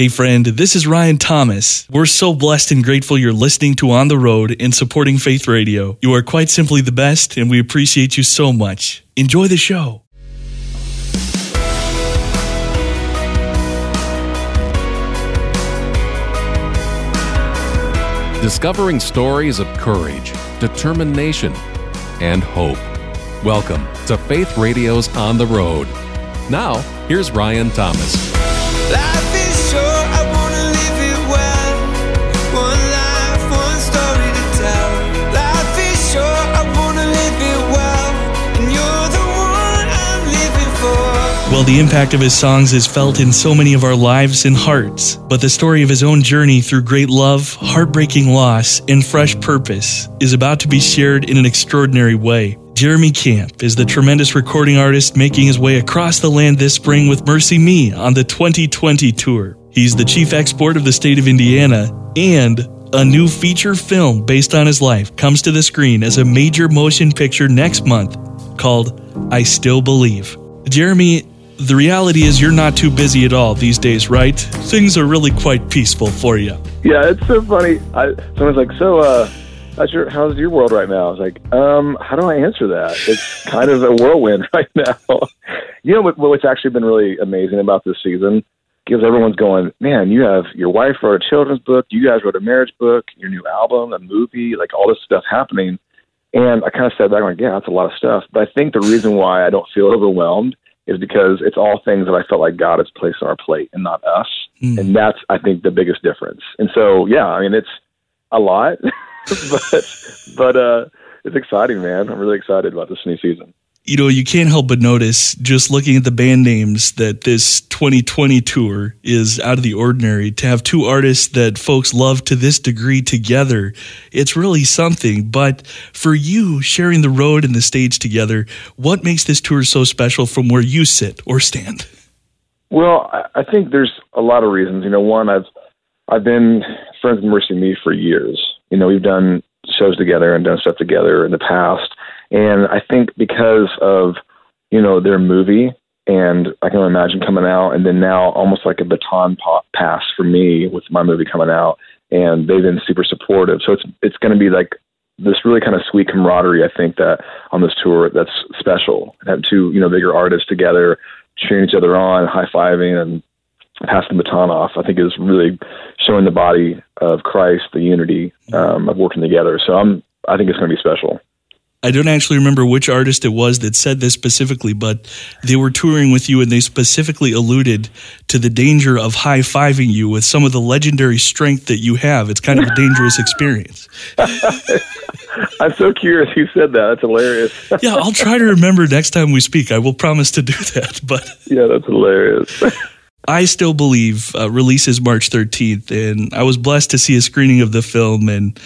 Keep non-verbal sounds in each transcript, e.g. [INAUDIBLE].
Hey, friend, this is Ryan Thomas. We're so blessed and grateful you're listening to On the Road and supporting Faith Radio. You are quite simply the best, and we appreciate you so much. Enjoy the show. Discovering stories of courage, determination, and hope. Welcome to Faith Radio's On the Road. Now, here's Ryan Thomas. The impact of his songs is felt in so many of our lives and hearts, but the story of his own journey through great love, heartbreaking loss, and fresh purpose is about to be shared in an extraordinary way. Jeremy Camp is the tremendous recording artist making his way across the land this spring with MercyMe on the 2020 tour. He's the chief export of the state of Indiana, and a new feature film based on his life comes to the screen as a major motion picture next month called I Still Believe. Jeremy, the reality is you're not too busy at all these days, right? Things are really quite peaceful for you. Yeah, it's so funny. I, someone's like, "So, uh, how's your how's your world right now?" I was like, "Um, how do I answer that? It's kind of a whirlwind [LAUGHS] right now." you know what, what's actually been really amazing about this season? Because everyone's going, "Man, you have your wife wrote a children's book, you guys wrote a marriage book, your new album, a movie, like all this stuff happening." And I kind of sat back and like, "Yeah, that's a lot of stuff." But I think the reason why I don't feel overwhelmed is because it's all things that I felt like God has placed on our plate and not us. And that's, I think, the biggest difference. And so, yeah, I mean, it's a lot, [LAUGHS] but, but, uh, it's exciting, man. I'm really excited about this new season. You know, you can't help but notice just looking at the band names that this 2020 tour is out of the ordinary. To have two artists that folks love to this degree together, it's really something. But for you, sharing the road and the stage together, what makes this tour so special from where you sit or stand? Well, I, think there's a lot of reasons. You know, one, I've I've been friends with MercyMe for years. You know, we've done shows together and done stuff together in the past, and I think because of you know their movie, and I can imagine coming out, and then now almost like a baton pa- pass for me with my movie coming out, and they've been super supportive. So it's it's going to be like this really kind of sweet camaraderie. I think that on this tour that's special. Have two you know bigger artists together, cheering each other on, high fiving, and passing the baton off. I think is really showing the body of Christ the unity um, of working together. So I'm I think it's going to be special. I don't actually remember which artist it was that said this specifically, but they were touring with you and they specifically alluded to the danger of high fiving you with some of the legendary strength that you have. It's kind of a dangerous [LAUGHS] experience. [LAUGHS] I'm so curious who said that. That's hilarious. [LAUGHS] Yeah, I'll try to remember next time we speak. I will promise to do that. But yeah, that's hilarious. I still believe uh, releases March 13th, and I was blessed to see a screening of the film. And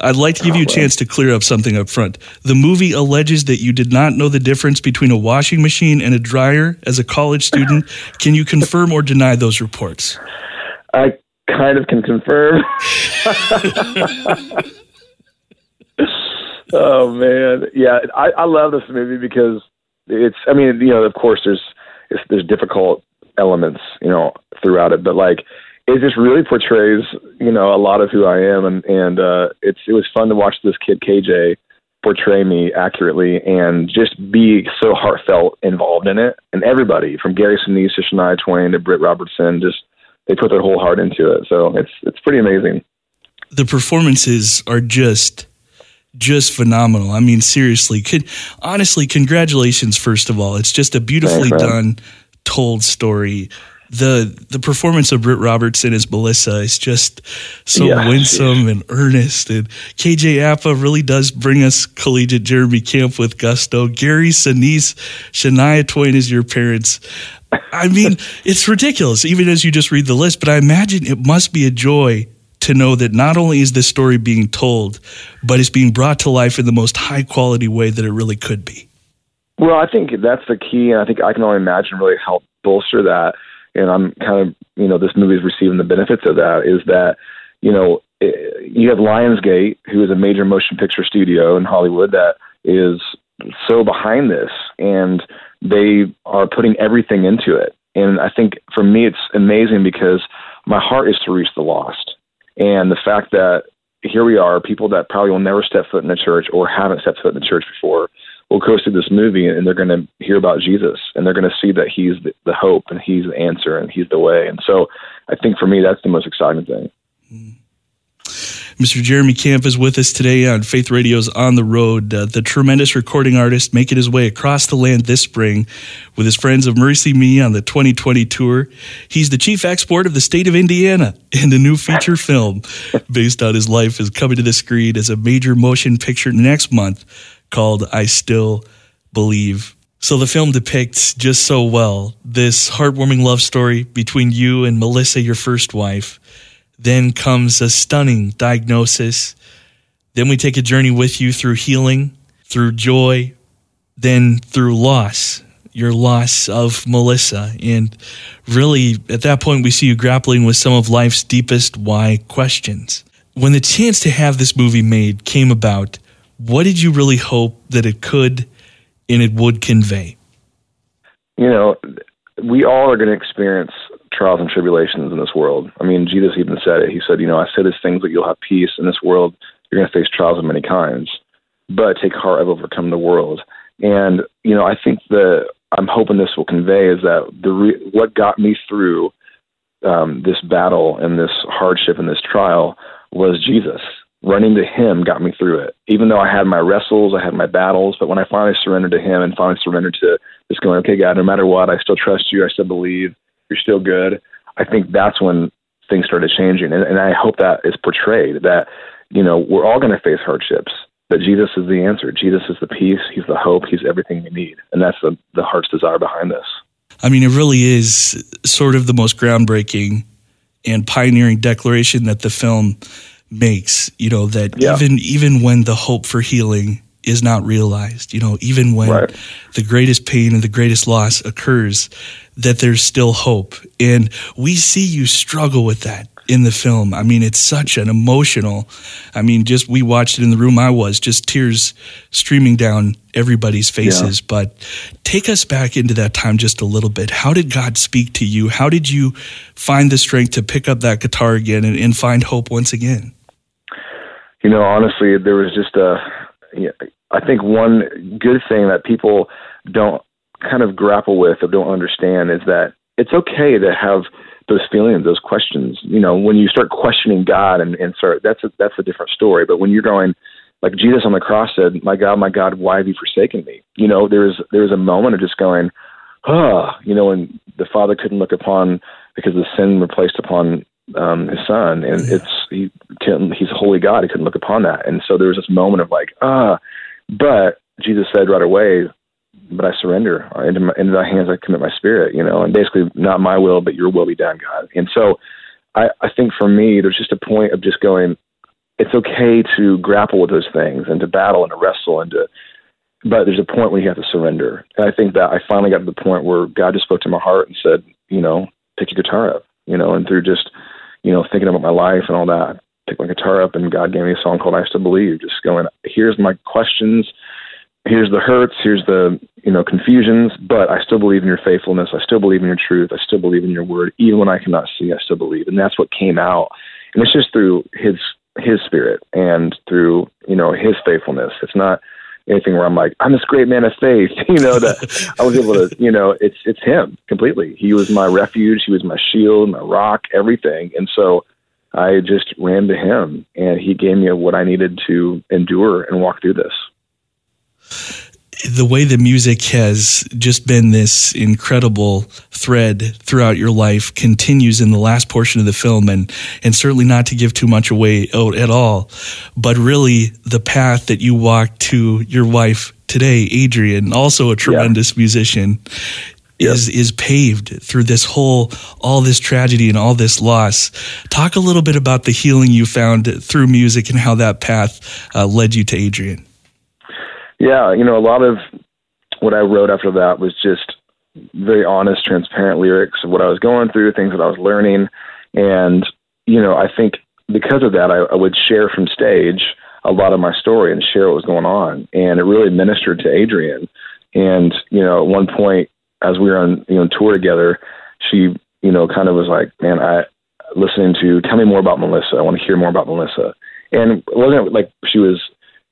I'd like to give you a chance to clear up something up front. The movie alleges that you did not know the difference between a washing machine and a dryer as a college student. [LAUGHS] Can you confirm or deny those reports? I kind of can confirm. [LAUGHS] oh man, yeah, I, I love this movie because it's. I mean, you know, of course, there's it's, there's difficult elements, you know, throughout it, but like it just really portrays, you know, a lot of who I am, and and uh, it's it was fun to watch this kid KJ portray me accurately and just be so heartfelt involved in it, and everybody from Gary Sinise to Shania Twain to Britt Robertson, just they put their whole heart into it. So it's it's pretty amazing. The performances are just just phenomenal. I mean, seriously, could honestly, congratulations first of all. It's just a beautifully Thanks, done, told story. The the performance of Britt Robertson as Melissa is just so Yeah, winsome and earnest. And KJ Apa really does bring us collegiate Jeremy Camp with gusto. Gary Sinise, Shania Twain is your parents. I mean, [LAUGHS] it's ridiculous, even as you just read the list, but I imagine it must be a joy to know that not only is this story being told, but it's being brought to life in the most high quality way that it really could be. Well, I think that's the key, and I think I can only imagine really help bolster that. And I'm kind of, you know, this movie is receiving the benefits of that. Is that, you know, eh, you have Lionsgate, who is a major motion picture studio in Hollywood that is so behind this, and they are putting everything into it. And I think for me, it's amazing because my heart is to reach the lost. And the fact that here we are, people that probably will never step foot in the church or haven't stepped foot in the church before, will go see this movie and they're going to hear about Jesus and they're going to see that he's the, the, hope and he's the answer and he's the way. And so I think for me, that's the most exciting thing. Mm. Mr. Jeremy Camp is with us today on Faith Radio's On the Road. Uh, the tremendous recording artist making his way across the land this spring with his friends of MercyMe on the 2020 tour. He's the chief export of the state of Indiana, and a new feature film [LAUGHS] based on his life is coming to the screen as a major motion picture next month called I Still Believe. So the film depicts just so well this heartwarming love story between you and Melissa, your first wife then comes a stunning diagnosis. Then we take a journey with you through healing, through joy, then through loss, your loss of Melissa. And really, at that point, we see you grappling with some of life's deepest why questions. When the chance to have this movie made came about, what did you really hope that it could and it would convey? You know, we all are going to experience trials and tribulations in this world. I mean, Jesus even said it. He said, you know, I say these things that you'll have peace in this world. You're going to face trials of many kinds, but take heart, I've overcome the world. And you know, I think the I'm hoping this will convey is that the re- what got me through um, this battle and this hardship and this trial was Jesus. Running to Him got me through it. Even though I had my wrestles, I had my battles, but when I finally surrendered to Him and finally surrendered to just going, okay, God, no matter what, I still trust you. I still believe you're still good. I think that's when things started changing, and, and I hope that is portrayed that you know we're all going to face hardships, but Jesus is the answer. Jesus is the peace. He's the hope. He's everything we need, and that's the the heart's desire behind this. I mean, it really is sort of the most groundbreaking and pioneering declaration that the film makes. You know that yeah. even even when the hope for healing is not realized, you know, even when right. the greatest pain and the greatest loss occurs, that there's still hope. And we see you struggle with that in the film. I mean, it's such an emotional. I mean, just we watched it in the room I was, just tears streaming down everybody's faces. Yeah. But take us back into that time just a little bit. How did God speak to you? How did you find the strength to pick up that guitar again and, and find hope once again? You know, honestly, there was just a. I think one good thing that people don't kind of grapple with or don't understand is that it's okay to have those feelings, those questions. You know, when you start questioning God and, and start that's a that's a different story. But when you're going like Jesus on the cross said, My God, my God, why have you forsaken me? You know, there's there's a moment of just going, ah, you know, and the father couldn't look upon because the sin replaced upon um his son and it's he can he's a holy God, he couldn't look upon that. And so there was this moment of like, ah but Jesus said right away, but I surrender into my, into thy hands. I commit my spirit, you know, and basically not my will, but your will be done, God. And so I, I think for me, there's just a point of just going, it's okay to grapple with those things and to battle and to wrestle and to, but there's a point where you have to surrender. And I think that I finally got to the point where God just spoke to my heart and said, you know, pick your guitar up, you know, and through just, you know, thinking about my life and all that, I pick my guitar up and God gave me a song called I Still Believe, just going, here's my questions here's the hurts, here's the you know confusions, but I still believe in your faithfulness. I still believe in your truth. I still believe in your word, even when I cannot see. I still believe, and that's what came out. And it's just through His His Spirit and through you know His faithfulness. It's not anything where I'm like I'm this great man of faith. [LAUGHS] You know that I was able to. You know, it's it's Him completely. He was my refuge. He was my shield, my rock, everything. And so. I just ran to him and he gave me what I needed to endure and walk through this the way the music has just been this incredible thread throughout your life continues in the last portion of the film and and certainly not to give too much away at all but really the path that you walked to your wife today Adrienne also a tremendous yeah. musician is is paved through this whole all this tragedy and all this loss. Talk a little bit about the healing you found through music and how that path uh, led you to Adrienne yeah, you know, a lot of what I wrote after that was just very honest, transparent lyrics of what I was going through, things that I was learning. And, you know, I think because of that, I, I would share from stage a lot of my story and share what was going on. And it really ministered to Adrienne. And, you know, at one point, as we were on, you know, tour together, she, you know, kind of was like, man, I, listening to tell me more about Melissa. I want to hear more about Melissa. And it wasn't like she was,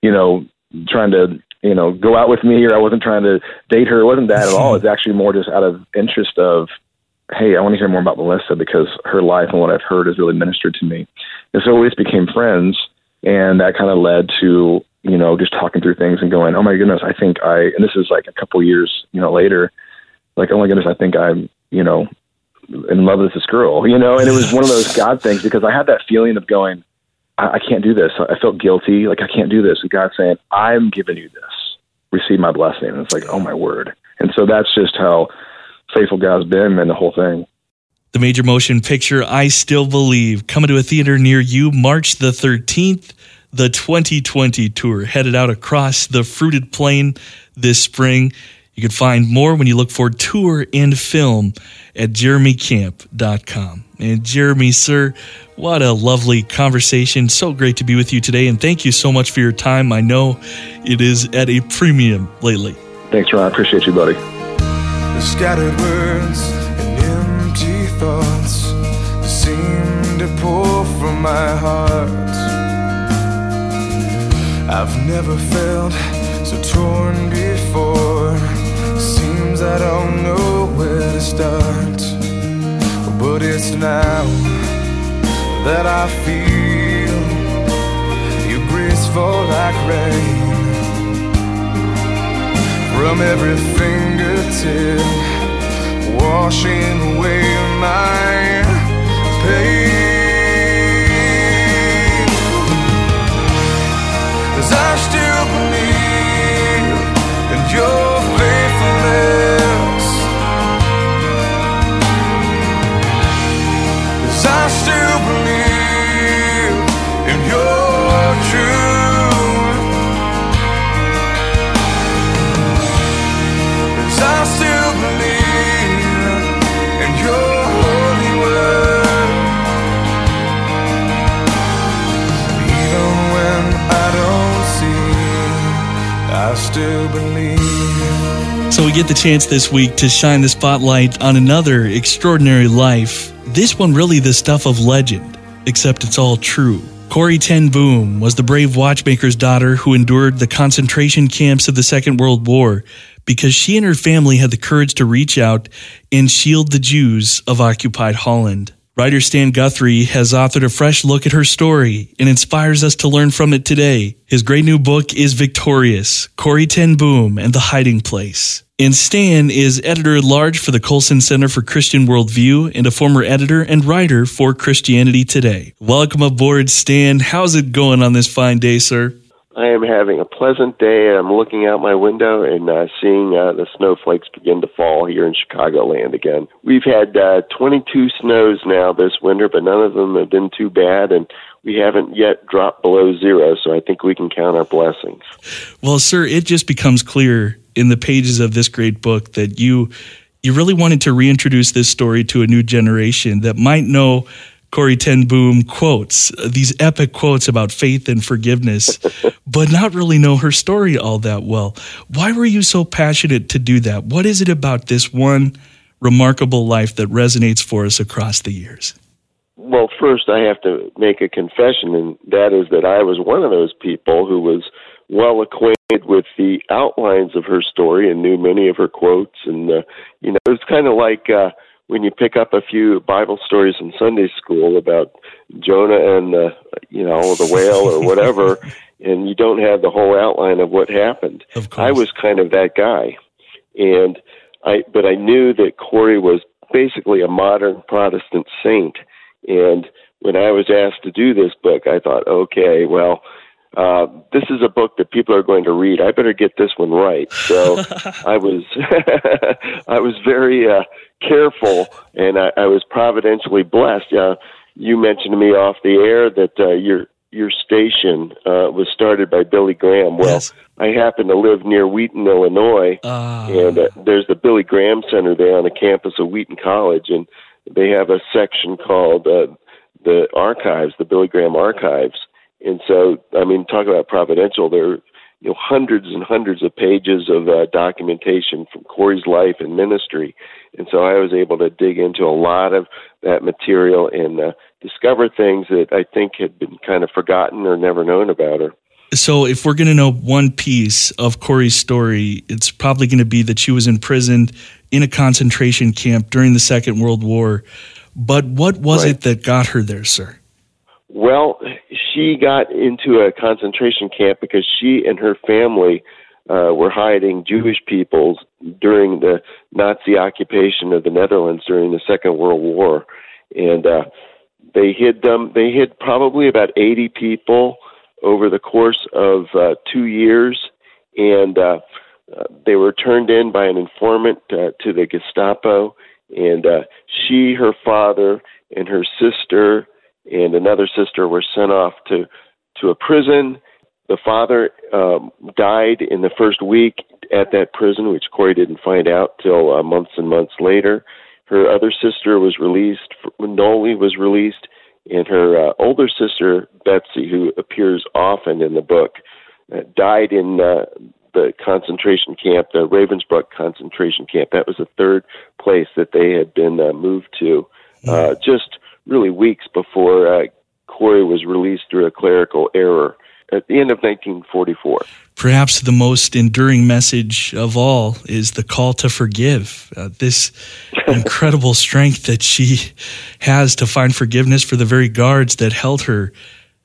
you know, trying to, you know, go out with me or I wasn't trying to date her. It wasn't that at all. [LAUGHS] It's actually more just out of interest of, hey, I want to hear more about Melissa because her life and what I've heard has really ministered to me. And so we just became friends. And that kind of led to, you know, just talking through things and going, oh my goodness, I think I, and this is like a couple years, you know, later, like, oh my goodness, I think I'm, you know, in love with this girl, you know, and it was one of those God things because I had that feeling of going, I, I can't do this. I felt guilty, like I can't do this. And God saying, I'm giving you this. Receive my blessing. And it's like, oh my word. And so that's just how faithful God's been in the whole thing. The major motion picture I Still Believe coming to a theater near you March the 13th. The 2020 tour headed out across the fruited plain this spring. You can find more when you look for tour and film at jeremycamp.com. And Jeremy, sir, what a lovely conversation. So great to be with you today. And thank you so much for your time. I know it is at a premium lately. Thanks, Ron. I appreciate you, buddy. The scattered words and empty thoughts seem to pour from my heart. I've never felt so torn before. Seems I don't know where to start. But it's now that I feel your grace fall like rain from every fingertip, washing away my still believe. So we get the chance this week to shine the spotlight on another extraordinary life. This one really the stuff of legend, except it's all true. Corrie Ten Boom was the brave watchmaker's daughter who endured the concentration camps of the Second World War because she and her family had the courage to reach out and shield the Jews of occupied Holland. Writer Stan Guthrie has authored a fresh look at her story and inspires us to learn from it today. His great new book is Victorious Corrie Ten Boom and the Hiding Place. And Stan is editor at large for the Colson Center for Christian Worldview and a former editor and writer for Christianity Today. Welcome aboard, Stan. How's it going on this fine day, sir? I am having a pleasant day. I'm looking out my window and uh, seeing uh, the snowflakes begin to fall here in Chicagoland again. We've had uh, 22 snows now this winter, but none of them have been too bad, and we haven't yet dropped below zero, so I think we can count our blessings. Well, sir, it just becomes clear in the pages of this great book that you you really wanted to reintroduce this story to a new generation that might know Corrie Ten Boom quotes, these epic quotes about faith and forgiveness, [LAUGHS] but not really know her story all that well. Why were you so passionate to do that? What is it about this one remarkable life that resonates for us across the years? Well, first, I have to make a confession, and that is that I was one of those people who was well acquainted with the outlines of her story and knew many of her quotes. And, uh, you know, it was kind of like uh, when you pick up a few Bible stories in Sunday school about Jonah and, uh, you know, the whale or whatever, [LAUGHS] and you don't have the whole outline of what happened. Of course. I was kind of that guy. And I, but I knew that Corrie was basically a modern Protestant saint. And when I was asked to do this book, I thought, okay, well, uh, this is a book that people are going to read. I better get this one right. So [LAUGHS] I was, [LAUGHS] I was very uh, careful, and I, I was providentially blessed. Uh, you mentioned to me off the air that uh, your your station uh, was started by Billy Graham. Well, Yes. I happen to live near Wheaton, Illinois, Ah. and uh, there's the Billy Graham Center there on the campus of Wheaton College, and they have a section called uh, the Archives, the Billy Graham Archives. And so, I mean, talk about providential. There, you know hundreds and hundreds of pages of uh, documentation from Corrie's life and ministry, and so I was able to dig into a lot of that material and uh, discover things that I think had been kind of forgotten or never known about her. So, if we're going to know one piece of Corrie's story, it's probably going to be that she was imprisoned in a concentration camp during the Second World War. But what was Right. it that got her there, sir? Well, she got into a concentration camp because she and her family uh, were hiding Jewish peoples during the Nazi occupation of the Netherlands during the Second World War, and uh, they hid them. They hid probably about 80 people over the course of uh, two years, and uh, uh, they were turned in by an informant uh, to the Gestapo. And uh, she, her father, and her sister and another sister were sent off to to a prison. The father um, died in the first week at that prison, which Corrie didn't find out till uh, months and months later. Her other sister was released. Nollie was released, and her uh, older sister Betsie, who appears often in the book, uh, died in uh, the concentration camp, the Ravensbrück concentration camp. That was the third place that they had been uh, moved to, uh, just really weeks before uh, Corrie was released through a clerical error at the end of 1944. Perhaps the most enduring message of all is the call to forgive. Uh, this [LAUGHS] incredible strength that she has to find forgiveness for the very guards that held her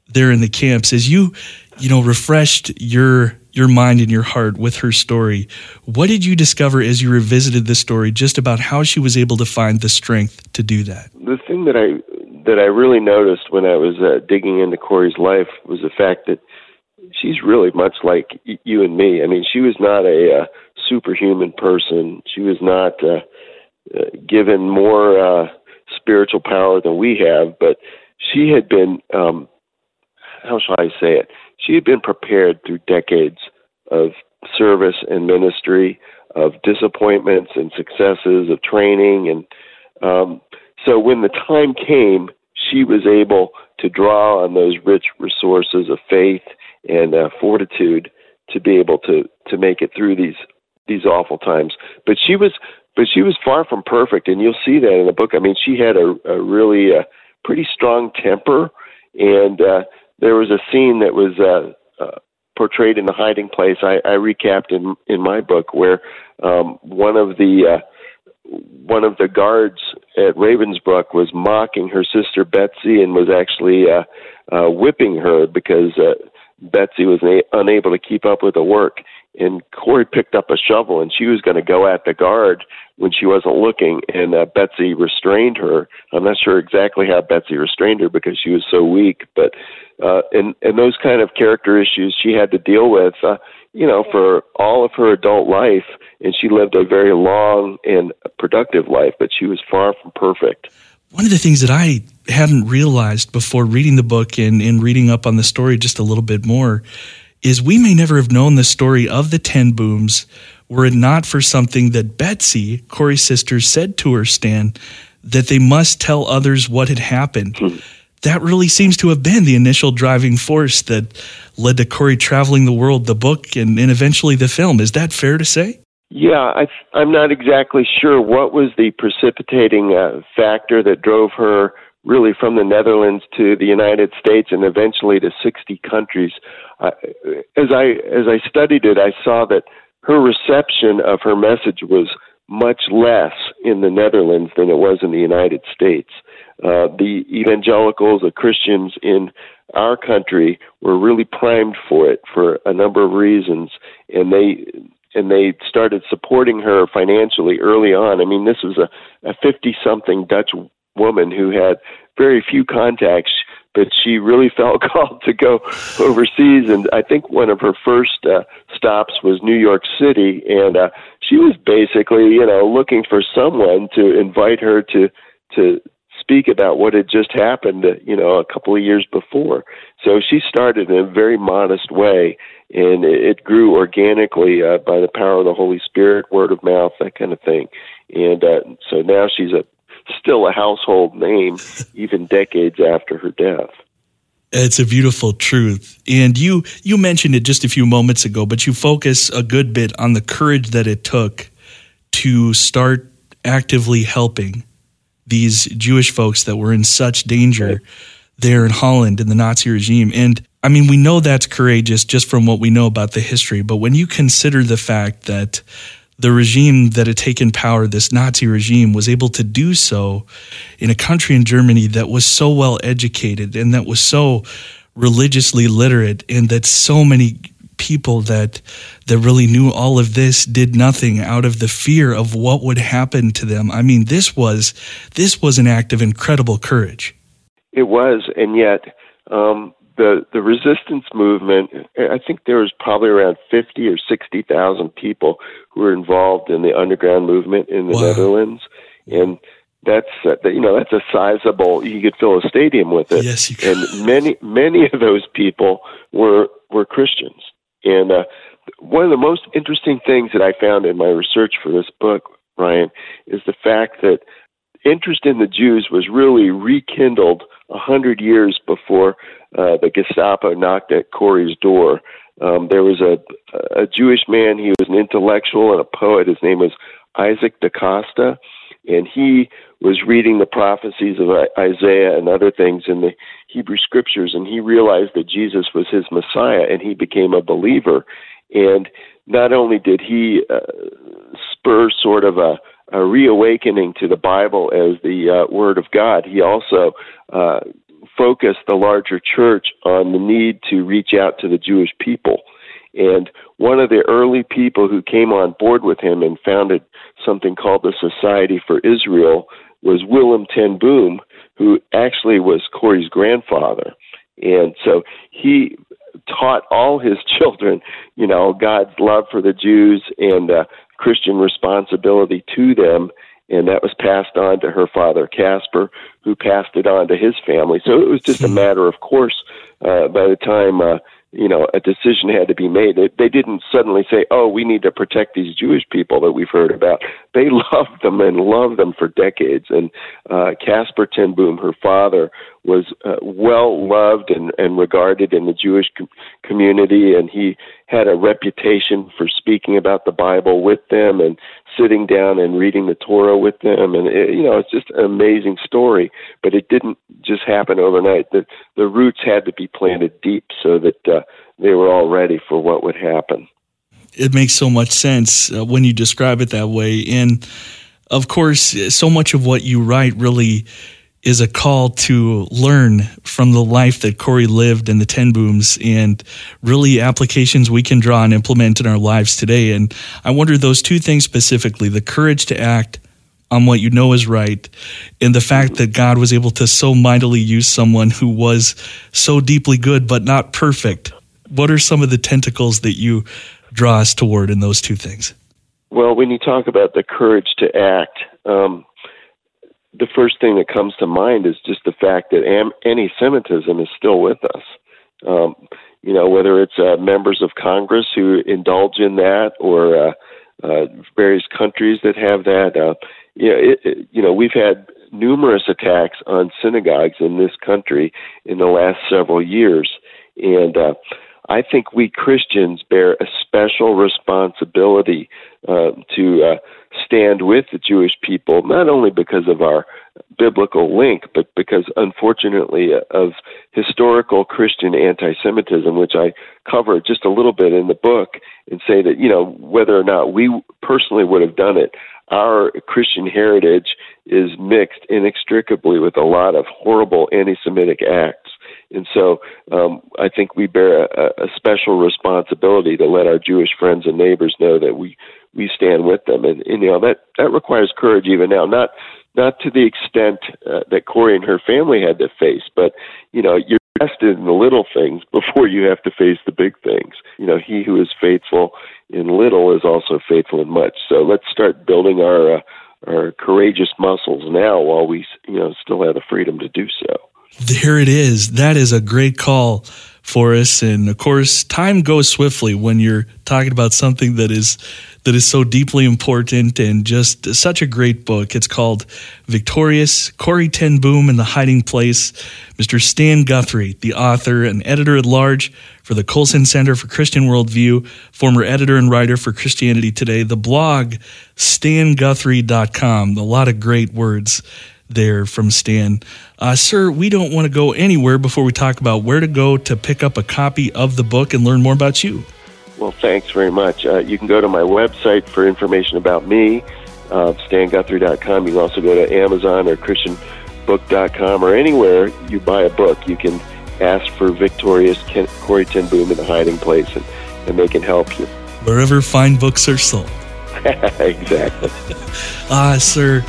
there in the camps. As you, you know, refreshed your your mind and your heart with her story, what did you discover as you revisited the story just about how she was able to find the strength to do that? The thing that I that I really noticed when I was uh, digging into Corrie's life was the fact that she's really much like y- you and me. I mean, she was not a uh, superhuman person. She was not uh, uh, given more uh, spiritual power than we have, but she had been um, how shall I say it? She had been prepared through decades of service and ministry, of disappointments and successes, of training, and um, so when the time came, she was able to draw on those rich resources of faith and uh, fortitude to be able to to make it through these these awful times. But she was but she was far from perfect, and you'll see that in the book. I mean, she had a, a really uh, pretty strong temper, and uh, there was a scene that was uh, uh, portrayed in the hiding place. I, I recapped in in my book where um, one of the uh, one of the guards at Ravensbrück was mocking her sister Betsie and was actually uh, uh, whipping her because uh, Betsie was na- unable to keep up with the work. And Corrie picked up a shovel and she was going to go at the guard when she wasn't looking, and uh, Betsie restrained her. I'm not sure exactly how Betsie restrained her because she was so weak, but uh, and and those kind of character issues she had to deal with. Uh, you know, for all of her adult life, and she lived a very long and productive life, but she was far from perfect. One of the things that I hadn't realized before reading the book and, and reading up on the story just a little bit more is we may never have known the story of the Ten Booms were it not for something that Betsie, Corrie's sister, said to her, Stan, that they must tell others what had happened. Hmm. That really seems to have been the initial driving force that led to Corrie traveling the world, the book, and, and eventually the film. Is that fair to say? Yeah, I, I'm not exactly sure what was the precipitating uh, factor that drove her really from the Netherlands to the United States and eventually to 60 countries. Uh, as I as I studied it, I saw that her reception of her message was much less in the Netherlands than it was in the United States. Uh, the evangelicals, the Christians in our country, were really primed for it for a number of reasons, and they and they started supporting her financially early on. I mean, this was a, a 50 something Dutch woman who had very few contacts, but she really felt [LAUGHS] called to go overseas. And I think one of her first uh, stops was New York City. And uh, she was basically, you know, looking for someone to invite her to, to, speak about what had just happened, you know, a couple of years before. So she started in a very modest way, and it, it grew organically uh, by the power of the Holy Spirit, word of mouth, that kind of thing. And uh, so now she's a still a household name, [LAUGHS] even decades after her death. It's a beautiful truth. And you you mentioned it just a few moments ago, but you focus a good bit on the courage that it took to start actively helping these Jewish folks that were in such danger right. there in Holland in the Nazi regime. And I mean, we know that's courageous just from what we know about the history, but when you consider the fact that the regime that had taken power, this Nazi regime, was able to do so in a country in Germany that was so well educated and that was so religiously literate, and that so many people that that really knew all of this did nothing out of the fear of what would happen to them. I mean, this was this was an act of incredible courage. It was, and yet um, the the resistance movement. I think there was probably around fifty or sixty thousand people who were involved in the underground movement in the wow. Netherlands, and that's uh, you know that's a sizable. You could fill a stadium with it. Yes, you could. And [LAUGHS] many many of those people were were Christians. And uh, one of the most interesting things that I found in my research for this book, Ryan, is the fact that interest in the Jews was really rekindled a hundred years before uh, the Gestapo knocked at Corrie's door. Um, there was a, a Jewish man. He was an intellectual and a poet. His name was Isaac da Costa, and he was reading the prophecies of Isaiah and other things in the Hebrew scriptures, and he realized that Jesus was his Messiah, and he became a believer. And not only did he uh, spur sort of a a reawakening to the Bible as the uh, Word of God, he also uh, focused the larger church on the need to reach out to the Jewish people. And one of the early people who came on board with him and founded something called the Society for Israel was Willem ten Boom, who actually was Corrie's grandfather. And so he taught all his [LAUGHS] children, you know, God's love for the Jews and uh, Christian responsibility to them, and that was passed on to her father Casper, who passed it on to his family. So it was just a hmm. matter of course. Uh, by the time uh, you know a decision had to be made, they, they didn't suddenly say, "Oh, we need to protect these Jewish people that we've heard about." They [LAUGHS] loved them and loved them for decades. And uh, Casper ten Boom, her father, was uh, well loved and, and regarded in the Jewish com- community, and he had a reputation for speaking about the Bible with them and sitting down and reading the Torah with them. And it, you know, it's just an amazing story. But it didn't just happen overnight. The the roots had to be planted deep so that uh, they were all ready for what would happen. It makes so much sense uh, when you describe it that way, and of course, so much of what you write really is a call to learn from the life that Corrie lived in the Ten Booms and really applications we can draw and implement in our lives today. And I wonder those two things specifically the courage to act on what you know is right and the fact that God was able to so mightily use someone who was so deeply good but not perfect. What are some of the tentacles that you draw us toward in those two things? Well, when you talk about the courage to act, um, the first thing that comes to mind is just the fact that am- anti-Semitism is still with us. Um, you know, whether it's uh, members of Congress who indulge in that, or uh, uh, various countries that have that. Uh, you know, it, it, you know, we've had numerous attacks on synagogues in this country in the last several years, and uh, I think we Christians bear a special responsibility uh, to uh, stand with the Jewish people, not only because of our biblical link, but because, unfortunately, of historical Christian anti Semitism, which I cover just a little bit in the book and say that, you know, whether or not we personally would have done it, our Christian heritage is mixed inextricably with a lot of horrible anti Semitic acts. And so um, I think we bear a, a special responsibility to let our Jewish friends and neighbors know that we we stand with them, and, and you know that that requires courage even now. Not not to the extent uh, that Corrie and her family had to face, but you know you're tested in the little things [LAUGHS] before you have to face the big things. You know, he who is faithful in little is also faithful in much. So let's start building our uh, our courageous muscles now while we you know still have the freedom to do so. There it is. That is a great call for us. And of course, time goes swiftly when you're talking about something that is that is so deeply important and just such a great book. It's called Victorious Corrie Ten Boom in the Hiding Place. Mr. Stan Guthrie, the author and editor at large for the Colson Center for Christian Worldview, former editor and writer for Christianity Today, the blog stanguthrie.com. A lot of great words there from Stan. Uh, sir, we don't want to go anywhere before we talk about where to go to pick up a copy of the book and learn more about you. Well, thanks very much. Uh, you can go to my website for information about me, uh, stanguthrie.com. You can also go to Amazon or christianbook.com or anywhere you buy a book. You can ask for Victorious Ken- Corrie Ten Boom in the hiding place, and, and they can help you. Wherever fine books are sold. [LAUGHS] exactly. Ah, sir,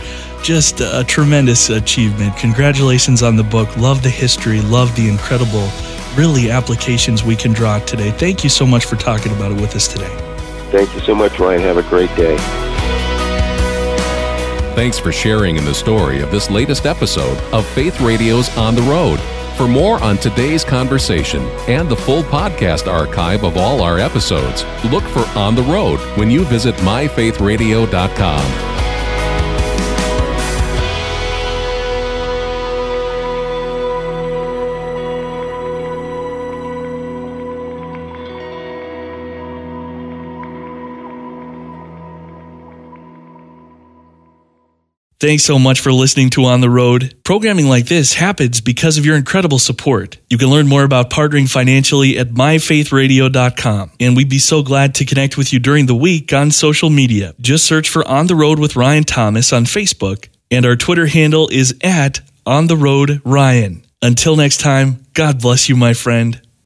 just a tremendous achievement. Congratulations on the book. Love the history, love the incredible, really, applications we can draw today. Thank you so much for talking about it with us today. Thank you so much, Ryan. Have a great day. Thanks for sharing in the story of this latest episode of Faith Radio's On the Road. For more on today's conversation and the full podcast archive of all our episodes, look for On the Road when you visit myfaithradio.com. Thanks so much for listening to On the Road. Programming like this happens because of your incredible support. You can learn more about partnering financially at myfaithradio.com. And we'd be so glad to connect with you during the week on social media. Just search for On the Road with Ryan Thomas on Facebook, and our Twitter handle is at On the Road Ryan. Until next time, God bless you, my friend.